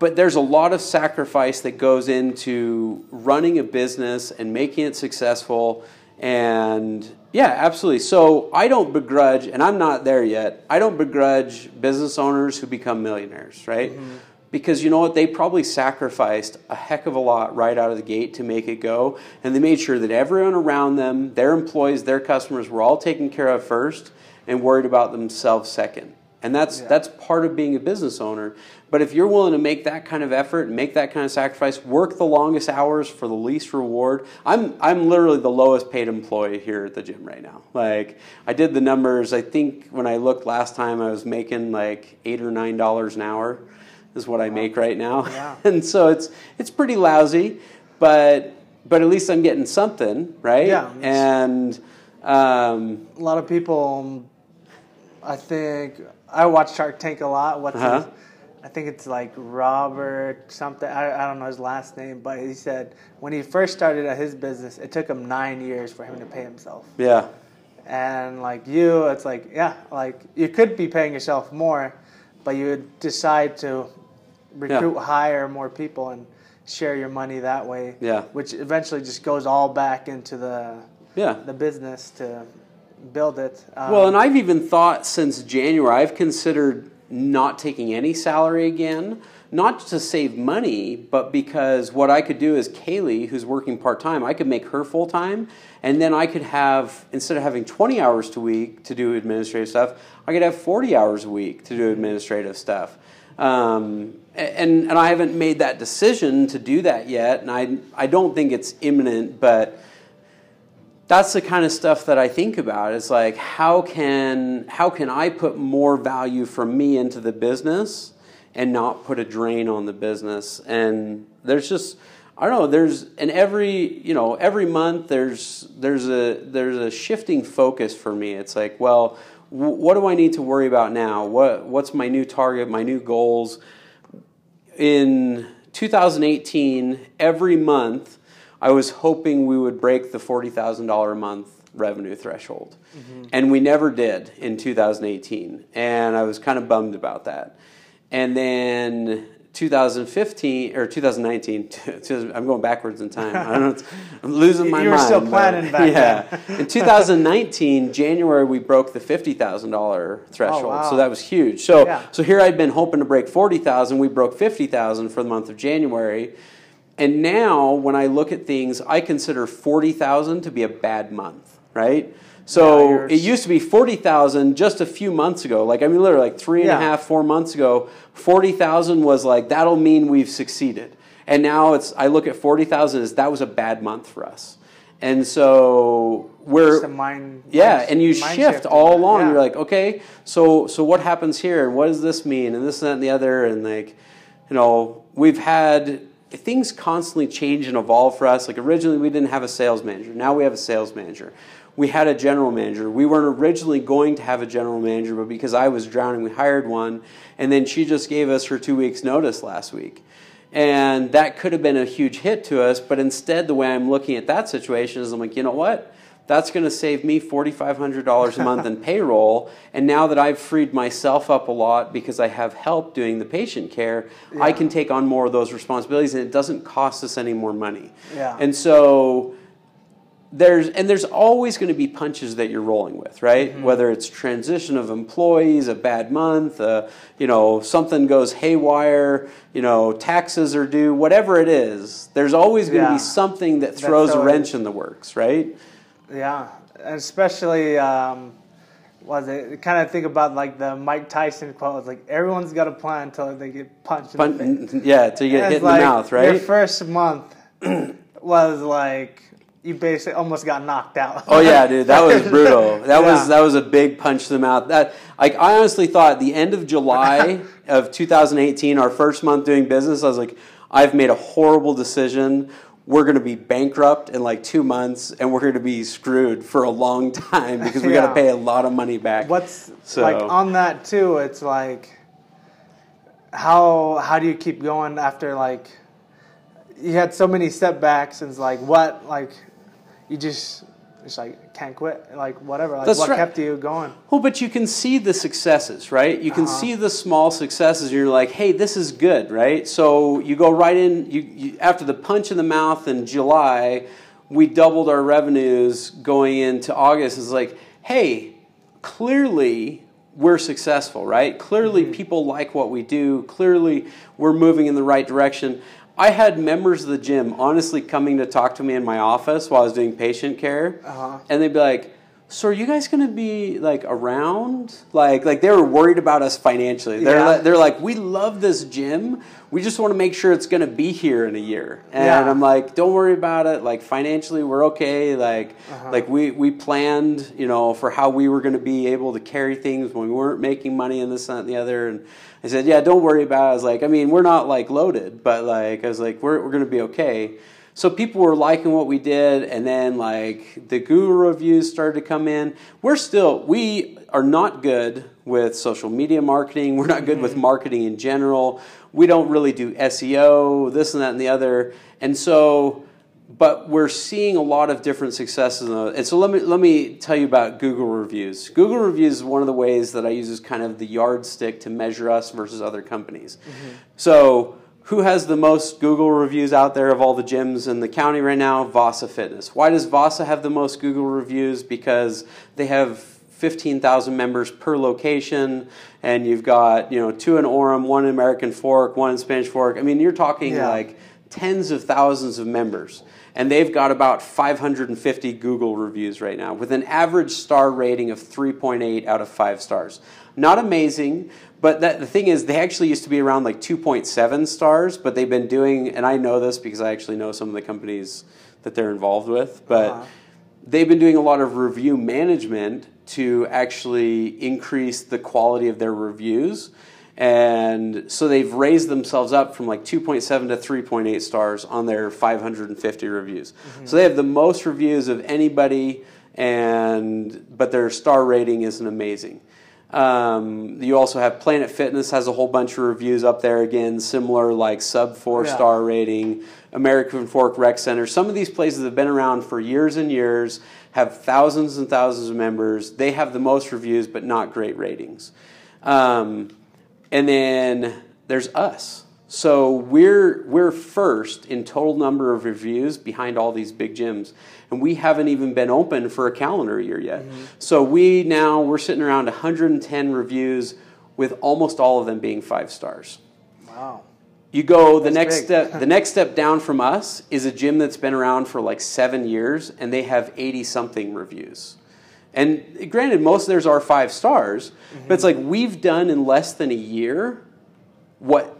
but there's a lot of sacrifice that goes into running a business and making it successful. And yeah, absolutely. So I don't begrudge, and I'm not there yet, I don't begrudge business owners who become millionaires, right? Mm-hmm. Because you know what? They probably sacrificed a heck of a lot right out of the gate to make it go. And they made sure that everyone around them, their employees, their customers, were all taken care of first and worried about themselves second. And that's yeah. that's part of being a business owner. But if you're willing to make that kind of effort, and make that kind of sacrifice, work the longest hours for the least reward. I'm I'm literally the lowest paid employee here at the gym right now. Like I did the numbers. I think when I looked last time, I was making like eight or nine dollars an hour, is what I make right now. Yeah. and so it's it's pretty lousy, but but at least I'm getting something, right? Yeah. And um, a lot of people, I think I watch Shark Tank a lot. What's uh-huh. his, I think it's like Robert something. I, I don't know his last name, but he said when he first started at his business, it took him nine years for him to pay himself. Yeah. And like you, it's like yeah, like you could be paying yourself more, but you would decide to recruit, yeah. hire more people, and share your money that way. Yeah. Which eventually just goes all back into the yeah the business to build it. Um, well, and I've even thought since January, I've considered not taking any salary again, not to save money, but because what I could do is Kaylee, who's working part time, I could make her full time, and then I could have instead of having 20 hours a week to do administrative stuff, I could have 40 hours a week to do administrative stuff. Um, and and I haven't made that decision to do that yet, and I I don't think it's imminent, but that's the kind of stuff that I think about. It's like how can how can I put more value from me into the business and not put a drain on the business? And there's just I don't know. There's and every you know every month there's there's a there's a shifting focus for me. It's like well, w- what do I need to worry about now? What what's my new target? My new goals in 2018. Every month I was hoping we would break the $40,000 a month revenue threshold. Mm-hmm. And we never did in 2018. And I was kind of bummed about that. And then 2015 or 2019. I'm going backwards in time. I don't know. I'm losing my You were mind. still but- planning back yeah. in 2019, January, we broke the fifty thousand dollar threshold. Oh, wow. So that was huge. So Yeah. so here I'd been hoping to break forty thousand. We broke fifty thousand for the month of January. And now, when I look at things, I consider forty thousand to be a bad month, right? So Yeah, it used to be forty thousand just a few months ago. Like I mean, literally, like three and a half, four months ago, forty thousand was like that'll mean we've succeeded. And now it's I look at forty thousand as that was a bad month for us. And so we're Just mind. yeah, mind- and you shift shift. all along. Yeah. You're like, okay, so so what happens here, and what does this mean, and this and that and the other, and like, you know, we've had things constantly change and evolve for us. Like originally, we didn't have a sales manager. Now we have a sales manager. We had a general manager. We weren't originally going to have a general manager, but because I was drowning, we hired one, and then she just gave us her two weeks notice last week. And that could have been a huge hit to us, but instead, the way I'm looking at that situation is I'm like, you know what? That's going to save me $4,500 a month in payroll. And now that I've freed myself up a lot because I have help doing the patient care, I can take on more of those responsibilities and it doesn't cost us any more money. Yeah. And so there's and there's always going to be punches that you're rolling with, right? Mm-hmm. Whether it's transition of employees, a bad month, uh, you know, something goes haywire, you know, taxes are due, whatever it is. There's always going to Yeah. be something that throws a wrench in the works, right? Yeah, and especially um, was it kind of think about like the Mike Tyson quote? It's like everyone's got a plan until they get punched in the face. Yeah, till you get And hit in the mouth, right? Your first month was like you basically almost got knocked out. Oh yeah, dude, that was brutal. That Yeah. was that was a big punch to the mouth. That like I honestly thought the end of July of 2018, our first month doing business, I was like, I've made a horrible decision. We're going to be bankrupt in like two months, and we're going to be screwed for a long time because we got Yeah. to pay a lot of money back. What's So- like on that too? It's like how how do you keep going after like you had so many setbacks and it's like what like you just it's like can't quit like whatever like That's what right. kept you going? Well, but you can see the successes, right? You can Uh-huh. see the small successes, you're like, "Hey, this is good," right? So you go right in. You, you after the punch in the mouth in July, we doubled our revenues going into August. It's like, hey, clearly we're successful, right? Clearly people like what we do. Clearly we're moving in the right direction. I had members of the gym honestly coming to talk to me in my office while I was doing patient care, Uh-huh. and they'd be like, "So are you guys going to be like around?" Like, like they were worried about us financially. They're Yeah. like, they're like, "We love this gym. We just want to make sure it's going to be here in a year." And Yeah. I'm like, "Don't worry about it. Like financially, we're okay. Like, Uh-huh. like we we planned, you know, for how we were going to be able to carry things when we weren't making money and this and that, and the other." And I said, "Yeah, don't worry about it." I was like, "I mean, we're not like loaded, but like I was like, we're we're going to be okay." So people were liking what we did, and then like the Google reviews started to come in. We're still we are not good with social media marketing. We're not good with mm-hmm. marketing in general. We don't really do SEO, this and that and the other. And so, but we're seeing a lot of different successes. And so let me let me tell you about Google reviews. Google reviews is one of the ways that I use as kind of the yardstick to measure us versus other companies. Mm-hmm. So who has the most Google reviews out there of all the gyms in the county right now? Vasa Fitness. Why does Vasa have the most Google reviews? Because they have 15,000 members per location, and you've got you know two in Orem, one in American Fork, one in Spanish Fork. I mean, you're talking Yeah. like tens of thousands of members. And they've got about 550 Google reviews right now with an average star rating of 3.8 out of 5 stars. Not amazing, but that, the thing is, they actually used to be around like 2.7 stars, but they've been doing, and I know this because I actually know some of the companies that they're involved with, but Uh-huh. they've been doing a lot of review management to actually increase the quality of their reviews. And so they've raised themselves up from like 2.7 to 3.8 stars on their 550 reviews. So they have the most reviews of anybody, and but their star rating isn't amazing. Um, you also have Planet Fitness has a whole bunch of reviews up there again, similar like sub four Yeah. star rating. American Fork Rec Center. Some of these places have been around for years and years, have thousands and thousands of members. They have the most reviews, but not great ratings. Um, and then there's us. So we're we're first in total number of reviews behind all these big gyms, and we haven't even been open for a calendar year yet. Mm-hmm. So we now we're sitting around 110 reviews, with almost all of them being five stars. Wow. You go the that's next big. step. the next step down from us is a gym that's been around for like seven years, and they have 80 something reviews. And granted, most of theirs are five stars, mm-hmm. but it's like we've done in less than a year what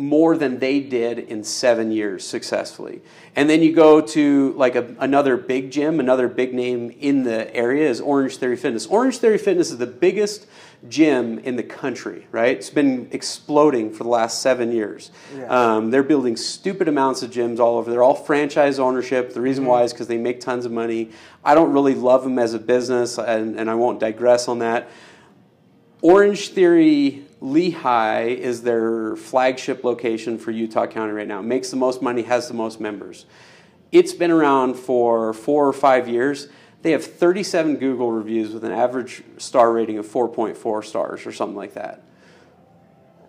more than they did in seven years successfully. And then you go to like a, another big gym, another big name in the area is Orange Theory Fitness. Orange Theory Fitness is the biggest gym in the country, right? It's been exploding for the last seven years. Yeah. Um, they're building stupid amounts of gyms all over. They're all franchise ownership. The reason mm-hmm. why is because they make tons of money. I don't really love them as a business, and, and I won't digress on that. Orange Theory Lehi is their flagship location for Utah County right now. Makes the most money, has the most members. It's been around for four or five years. They have 37 Google reviews with an average star rating of 4.4 stars or something like that.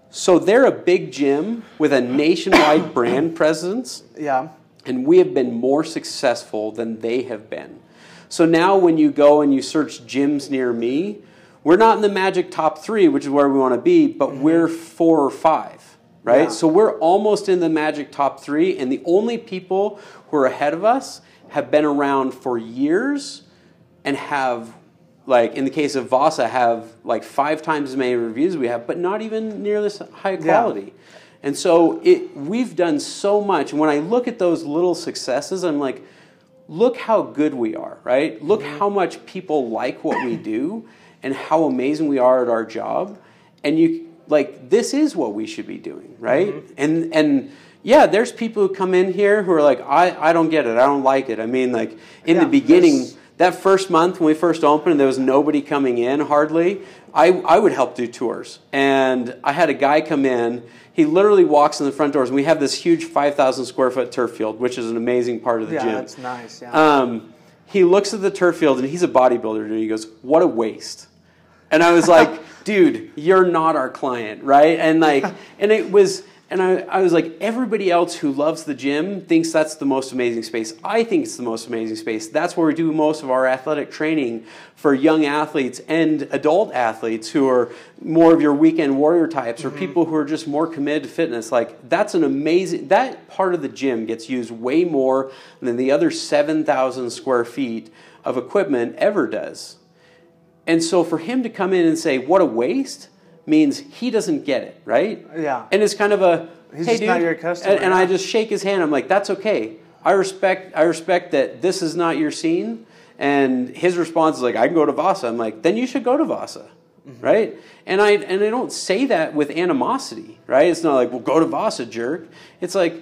So they're a big gym with a nationwide brand presence. Yeah. And we have been more successful than they have been. So now when you go and you search gyms near me, we're not in the magic top three, which is where we want to be, but mm-hmm. we're four or five, right? Yeah. So we're almost in the magic top three, and the only people who are ahead of us have been around for years and have like in the case of Vasa have like five times as many reviews we have, but not even near this high quality. Yeah. And so it we've done so much. And when I look at those little successes, I'm like, look how good we are, right? Look mm-hmm. how much people like what we do and how amazing we are at our job. And you like this is what we should be doing, right? Mm-hmm. And and yeah, there's people who come in here who are like, I, I don't get it, I don't like it. I mean, like in yeah, the beginning, that first month when we first opened, there was nobody coming in hardly. I, I would help do tours. And I had a guy come in. He literally walks in the front doors, and we have this huge 5,000 square foot turf field, which is an amazing part of the yeah, gym. Yeah, that's nice. Yeah. Um, he looks at the turf field, and he's a bodybuilder, and he goes, What a waste. And I was like, dude, you're not our client, right? And like, and it was, and I, I was like, everybody else who loves the gym thinks that's the most amazing space. I think it's the most amazing space. That's where we do most of our athletic training for young athletes and adult athletes who are more of your weekend warrior types or mm-hmm. people who are just more committed to fitness. Like, that's an amazing, that part of the gym gets used way more than the other 7,000 square feet of equipment ever does. And so for him to come in and say, what a waste, means he doesn't get it, right? Yeah. And it's kind of a, He's hey, dude. not your customer. And, and I just shake his hand. I'm like, that's okay. I respect, I respect that this is not your scene. And his response is like, I can go to Vasa. I'm like, then you should go to Vasa. Mm-hmm. Right? And I and I don't say that with animosity, right? It's not like, well, go to Vasa, jerk. It's like,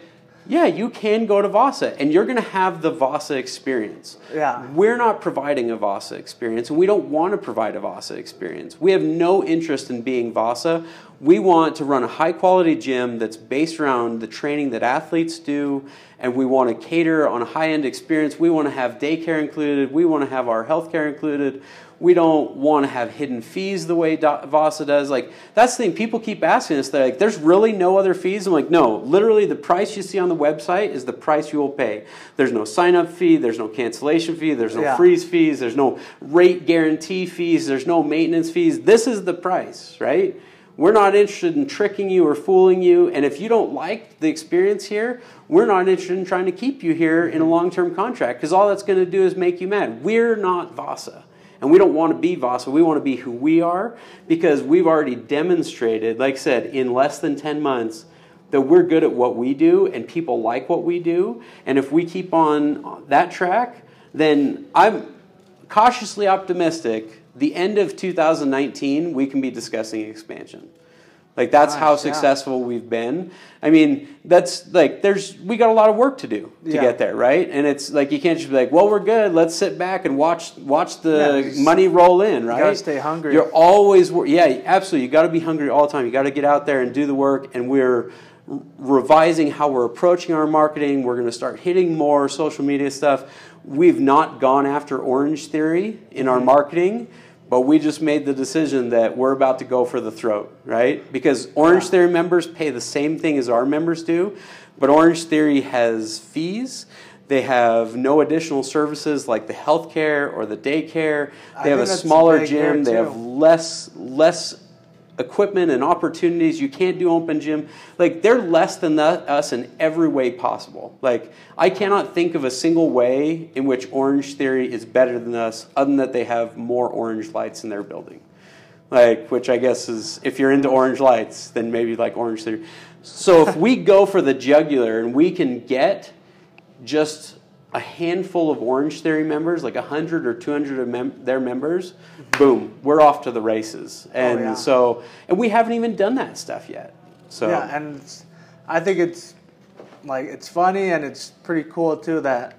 yeah, you can go to Vasa and you're going to have the Vasa experience. Yeah. We're not providing a Vasa experience and we don't want to provide a Vasa experience. We have no interest in being Vasa. We want to run a high quality gym that's based around the training that athletes do and we want to cater on a high end experience. We want to have daycare included, we want to have our healthcare included. We don't want to have hidden fees the way Vasa does. Like that's the thing. People keep asking us. They're like, "There's really no other fees." I'm like, "No. Literally, the price you see on the website is the price you will pay. There's no sign up fee. There's no cancellation fee. There's no yeah. freeze fees. There's no rate guarantee fees. There's no maintenance fees. This is the price, right?" We're not interested in tricking you or fooling you. And if you don't like the experience here, we're not interested in trying to keep you here in a mm-hmm. long term contract because all that's going to do is make you mad. We're not Vasa. And we don't want to be Vasa. We want to be who we are because we've already demonstrated, like I said, in less than 10 months, that we're good at what we do and people like what we do. And if we keep on that track, then I'm cautiously optimistic. The end of 2019, we can be discussing expansion. Like that's Gosh, how successful yeah. we've been. I mean, that's like there's we got a lot of work to do to yeah. get there, right? And it's like you can't just be like, well, we're good. Let's sit back and watch watch the yeah, money roll in, right? You gotta stay hungry. You're always yeah, absolutely. You got to be hungry all the time. You got to get out there and do the work. And we're revising how we're approaching our marketing. We're going to start hitting more social media stuff. We've not gone after Orange Theory in our mm-hmm. marketing but we just made the decision that we're about to go for the throat, right? Because Orange Yeah. Theory members pay the same thing as our members do, but Orange Theory has fees. They have no additional services like the healthcare or the daycare. I They have a smaller gym. They have less less equipment and opportunities. You can't do open gym. Like they're less than that, us in every way possible. Like I cannot think of a single way in which Orange Theory is better than us, other than that they have more orange lights in their building. Like, which I guess is if you're into orange lights, then maybe like Orange Theory. So if we go for the jugular and we can get just a handful of Orange Theory members, like 100 or 200 of mem- their members, boom, we're off to the races. Oh, and yeah. so, and we haven't even done that stuff yet. So, Yeah, and it's, I think it's like it's funny and it's pretty cool too that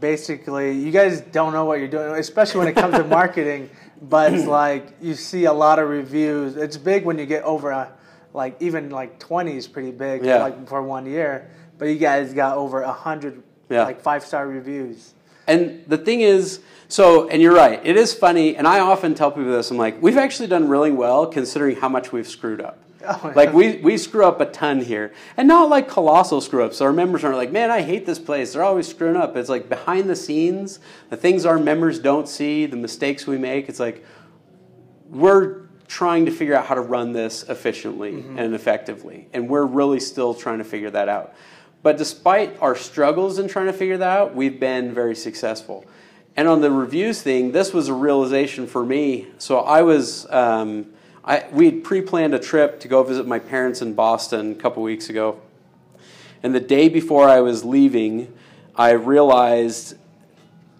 basically you guys don't know what you're doing, especially when it comes to marketing. But it's like you see a lot of reviews. It's big when you get over a like even like 20 is pretty big Yeah. like for one year. But you guys got over a hundred Yeah. like five star reviews. And the thing is, so, and you're right, it is funny, and I often tell people this I'm like, we've actually done really well considering how much we've screwed up. Oh, Like, we, we screw up a ton here. And not like colossal screw ups. Our members aren't like, man, I hate this place. They're always screwing up. It's like behind the scenes, the things our members don't see, the mistakes we make. It's like, we're trying to figure out how to run this efficiently mm-hmm. and effectively. And we're really still trying to figure that out. But despite our struggles in trying to figure that out, we've been very successful. And on the reviews thing, this was a realization for me. So I was, um, I, we had pre planned a trip to go visit my parents in Boston a couple weeks ago. And the day before I was leaving, I realized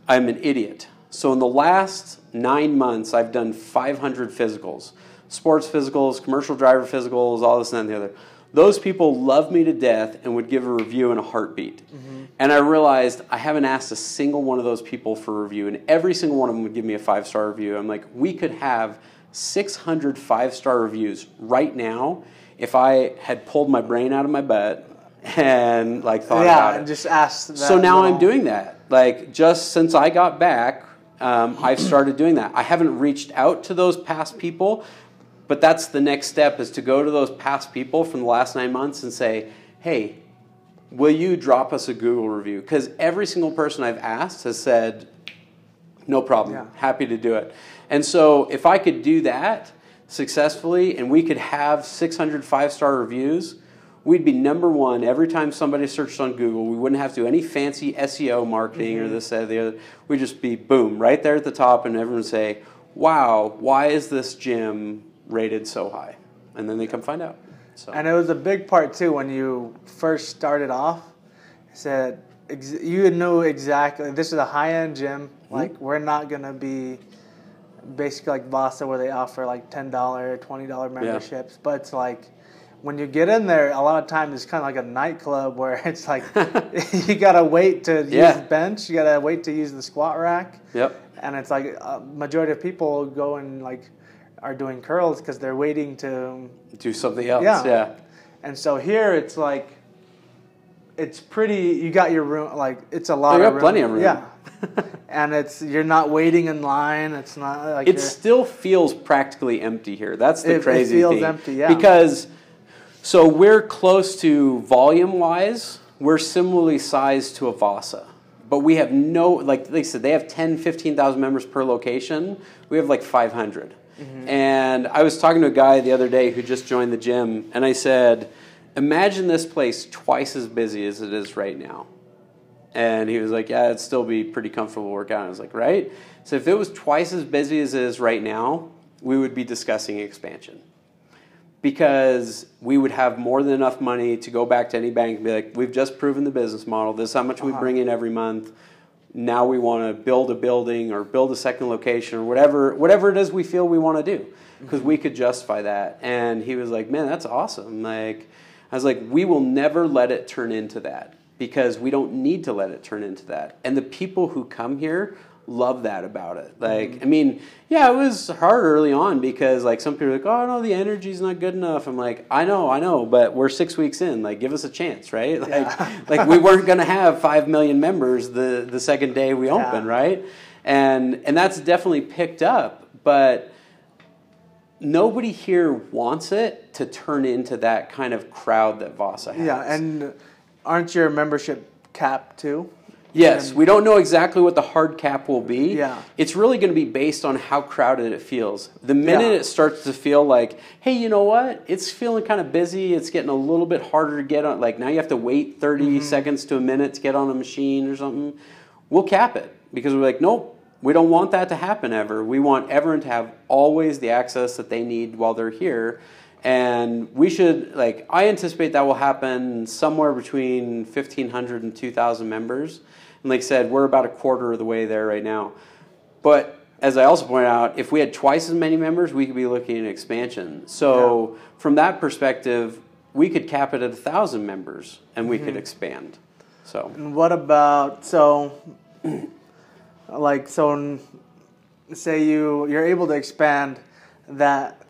I'm an idiot. So in the last nine months, I've done 500 physicals sports physicals, commercial driver physicals, all this and that and the other. Those people love me to death and would give a review in a heartbeat. And I realized I haven't asked a single one of those people for a review, and every single one of them would give me a five star review. I'm like, we could have 600 five star reviews right now if I had pulled my brain out of my butt and like thought yeah, about it. and just asked. So now I'm doing that. Like just since I got back, um, I've started doing that. I haven't reached out to those past people, but that's the next step is to go to those past people from the last nine months and say, "Hey, will you drop us a Google review?" Because every single person I've asked has said, "No problem, Yeah. happy to do it." And so if I could do that successfully, and we could have 600 five-star reviews we'd be number one every time somebody searched on Google. We wouldn't have to do any fancy SEO marketing or mm-hmm. this, that, or the other. We'd just be boom, right there at the top, and everyone would say, Wow, why is this gym rated so high? And then they come find out. So And it was a big part too when you first started off. Said ex- you knew exactly this is a high end gym. Mm-hmm. Like we're not gonna be basically like Vasa where they offer like ten dollar, twenty dollar memberships. But it's like when you get in there, a lot of times it's kind of like a nightclub where it's like you gotta wait to use the bench, you gotta wait to use the squat rack, Yep. and it's like a majority of people go and like are doing curls because they're waiting to Do something else. Yeah. yeah. and so here it's like, it's pretty. You got your room. Like it's a lot You of got room. plenty of room. Yeah, and it's you're not waiting in line. It's not like it still feels practically empty here. That's the It- it crazy feels thing. empty, yeah. Because so we're close to volume wise, we're similarly sized to a Vasa. But we have no like they said they have 10, 15,000 members per location. We have like 500. Mm-hmm. And I was talking to a guy the other day who just joined the gym and I said, "Imagine this place twice as busy as it is right now." And he was like, Yeah, it'd still be pretty comfortable to work out. I was like, Right? So if it was twice as busy as it is right now, we would be discussing expansion. Because we would have more than enough money to go back to any bank and be like, We've just proven the business model. This is how much we Uh-huh. bring in every month. Now we want to build a building or build a second location or whatever whatever it is we feel we want to do. Because we could justify that. And he was like, Man, that's awesome. Like I was like, we will never let it turn into that because we don't need to let it turn into that. And the people who come here love that about it. Like, mm-hmm. I mean, yeah, it was hard early on because like some people are like, oh no, the energy's not good enough. I'm like, I know, I know, but we're six weeks in. Like, give us a chance, right? Like, Yeah. like we weren't gonna have five million members the the second day we open, Yeah. right? And and that's definitely picked up. but nobody here wants it to turn into that kind of crowd that Vasa has. Yeah, and aren't your membership capped too? Yes, we don't know exactly what the hard cap will be. Yeah. It's really going to be based on how crowded it feels. The minute Yeah. it starts to feel like, hey, you know what? It's feeling kind of busy. It's getting a little bit harder to get on. Like now you have to wait 30 Mm-hmm. seconds to a minute to get on a machine or something. We'll cap it because we're like, nope, we don't want that to happen ever. We want everyone to have always the access that they need while they're here. And we should, like, I anticipate that will happen somewhere between 1,500 and 2,000 members. And like I said, we're about a quarter of the way there right now. But as I also pointed out, if we had twice as many members, we could be looking at expansion. So from that perspective, we could cap it at a thousand members, and we could mm-hmm. expand. So And what about so, like so, say you you're able to expand that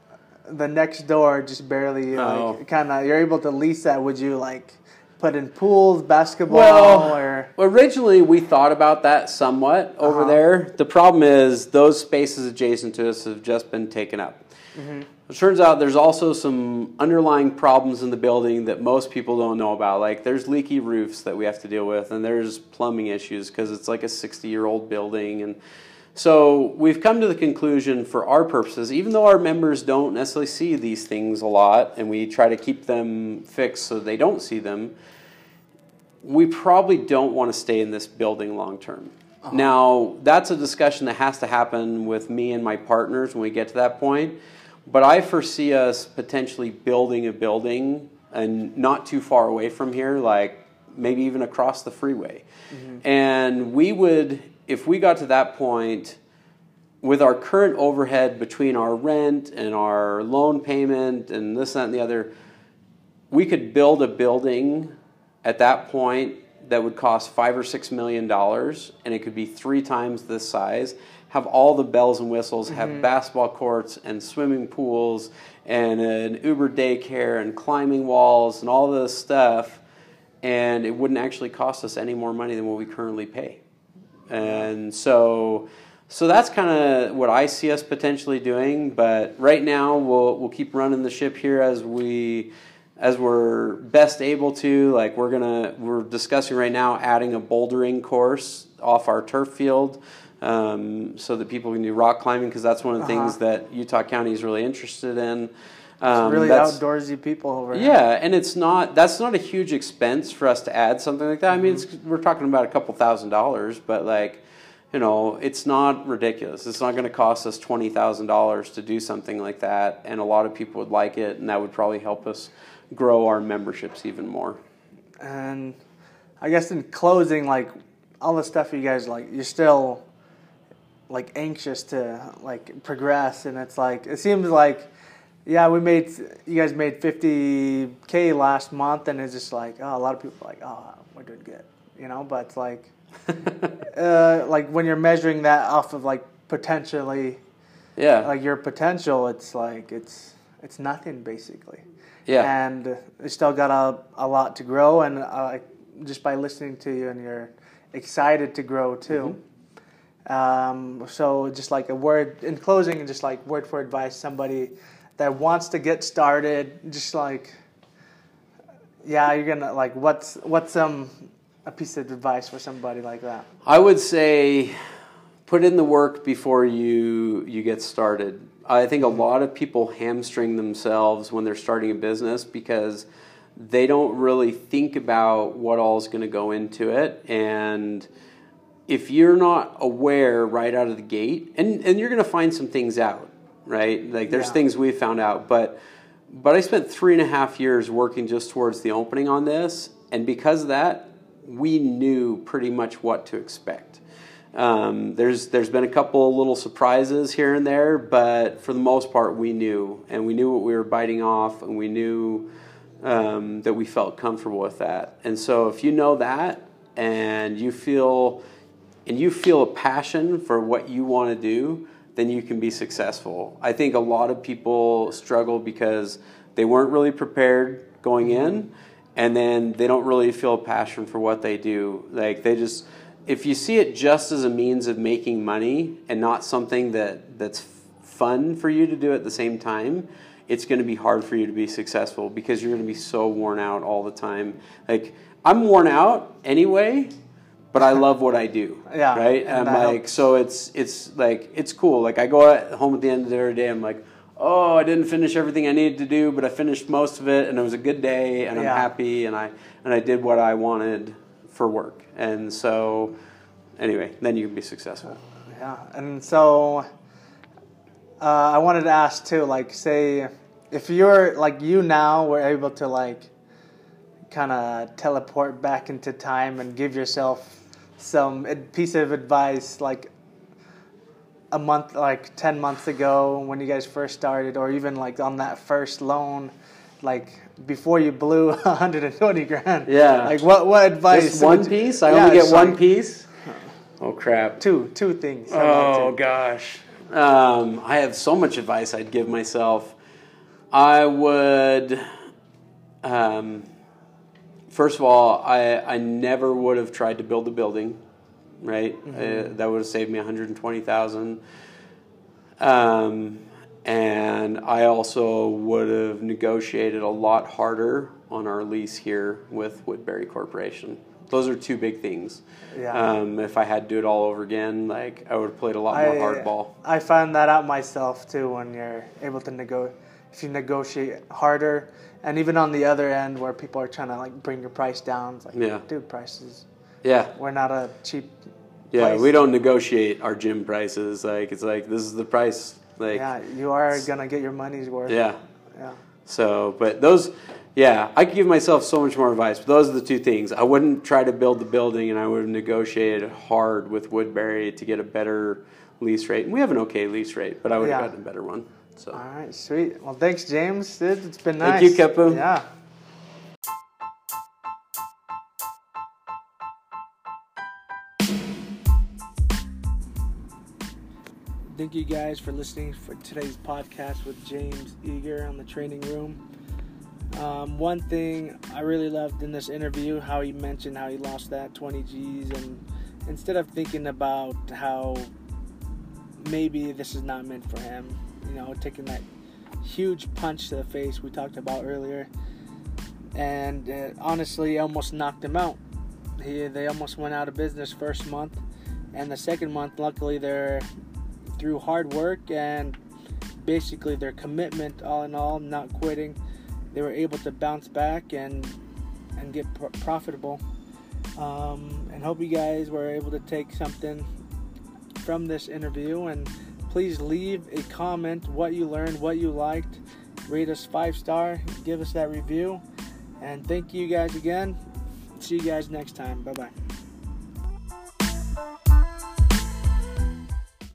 the next door just barely Oh. like kind of you're able to lease that. Would you like put in pools, basketball, or originally we thought about that somewhat over Uh-huh. there. The problem is those spaces adjacent to us have just been taken up. It turns out there's also some underlying problems in the building that most people don't know about. Like there's leaky roofs that we have to deal with, and there's plumbing issues because it's like a 60 year old building. And so we've come to the conclusion for our purposes, even though our members don't necessarily see these things a lot, and we try to keep them fixed so they don't see them, we probably don't want to stay in this building long term. Uh-huh. Now, that's a discussion that has to happen with me and my partners when we get to that point. But I foresee us potentially building a building and not too far away from here, like maybe even across the freeway. Mm-hmm. And we would, if we got to that point, with our current overhead between our rent and our loan payment and this, that, and the other, we could build a building at that point that would cost five or six million dollars, and it could be three times this size. Have all the bells and whistles, have mm-hmm. basketball courts and swimming pools and an Uber daycare and climbing walls and all this stuff, and it wouldn't actually cost us any more money than what we currently pay. And so, so that's kind of what I see us potentially doing. But right now, we'll we'll keep running the ship here as we as we're best able to. Like we're gonna we're discussing right now adding a bouldering course off our turf field. Um, so that people can do rock climbing because that's one of the things Uh-huh. that Utah County is really interested in. Um, really outdoorsy people over here? yeah, and it's not that's not a huge expense for us to add something like that. I mean, it's, we're talking about a couple thousand dollars, but like, you know, it's not ridiculous. It's not going to cost us twenty thousand dollars to do something like that, and a lot of people would like it, and that would probably help us grow our memberships even more. And I guess in closing, like all the stuff you guys like, you're still like anxious to like progress, and it's like it seems like, yeah, we made you guys made 50k last month, and it's just like oh, a lot of people are like oh, we're doing good, you know, but like, uh, like when you're measuring that off of like potentially Yeah, like your potential, it's like it's it's nothing basically. yeah, And you still got a, a lot to grow, and uh, just by listening to you, and you're excited to grow too. Um, so just like a word in closing, and just like word for advice, somebody that wants to get started, just like yeah, you're gonna like what's what's um a piece of advice for somebody like that. I would say put in the work before you you get started. I think a lot of people hamstring themselves when they're starting a business because they don't really think about what all is going to go into it and if you're not aware right out of the gate and, and you're going to find some things out right? Like there's Yeah. things we've found out but but i spent three and a half years working just towards the opening on this and because of that we knew pretty much what to expect. Um, there's there's been a couple little surprises here and there but for the most part we knew and we knew what we were biting off and we knew um, that we felt comfortable with that. And so if you know that and you feel and you feel a passion for what you want to do, then you can be successful. I think a lot of people struggle because they weren't really prepared going in and then they don't really feel a passion for what they do. Like they just if you see it just as a means of making money and not something that that's fun for you to do at the same time, it's going to be hard for you to be successful because you're going to be so worn out all the time. Like I'm worn out anyway, but I love what I do. Yeah, Right. and I'm like, so it's it's like it's cool. Like I go at home at the end of the day, I'm like, oh, I didn't finish everything I needed to do, but I finished most of it, and it was a good day, and I'm happy, and I and I did what I wanted for work, and so anyway, then you can be successful. Yeah, and so uh, I wanted to ask too, like, say if you're like you now were able to like kind of teleport back into time and give yourself some piece of advice, like a month, like ten months ago when you guys first started, or even like on that first loan. Like before you blew 120 grand. Yeah. Like what? What advice? Just one piece? I Yeah, only get one like piece. Oh crap! Two, two things. Oh two? gosh. Um, I have so much advice I'd give myself. I would, um, first of all, I, I never would have tried to build a building, right? Uh, that would have saved me 120000 um, And I also would have negotiated a lot harder on our lease here with Woodbury Corporation. Those are two big things. Yeah. Um, if I had to do it all over again, like I would have played a lot more hardball. I found that out myself too when you're able to nego if you negotiate harder and even on the other end where people are trying to like bring your price down it's like Yeah. dude prices Yeah, we're not a cheap yeah. place. We don't negotiate our gym prices. Like it's like this is the price. Like yeah you are gonna get your money's worth yeah. yeah So, but those, yeah, I could give myself so much more advice. But those are the two things. I wouldn't try to build the building, and I would have negotiated hard with Woodbury to get a better lease rate. And we have an okay lease rate, but I would have Yeah. gotten a better one. So, all right sweet well thanks James dude it's been nice. Thank you, Kepu. yeah Thank you guys for listening for today's podcast with James Eager on the training room. Um, one thing I really loved in this interview, how he mentioned how he lost that 20 G's, and instead of thinking about how maybe this is not meant for him, you know, taking that huge punch to the face we talked about earlier, and honestly, almost knocked him out. He, they almost went out of business first month, and the second month, luckily, they're through hard work and basically their commitment, all in all, not quitting, they were able to bounce back and and get pro- profitable. Um, and hope you guys were able to take something from this interview. And please leave a comment what you learned, what you liked. Rate us five star. Give us that review. And thank you guys again. See you guys next time. Bye bye.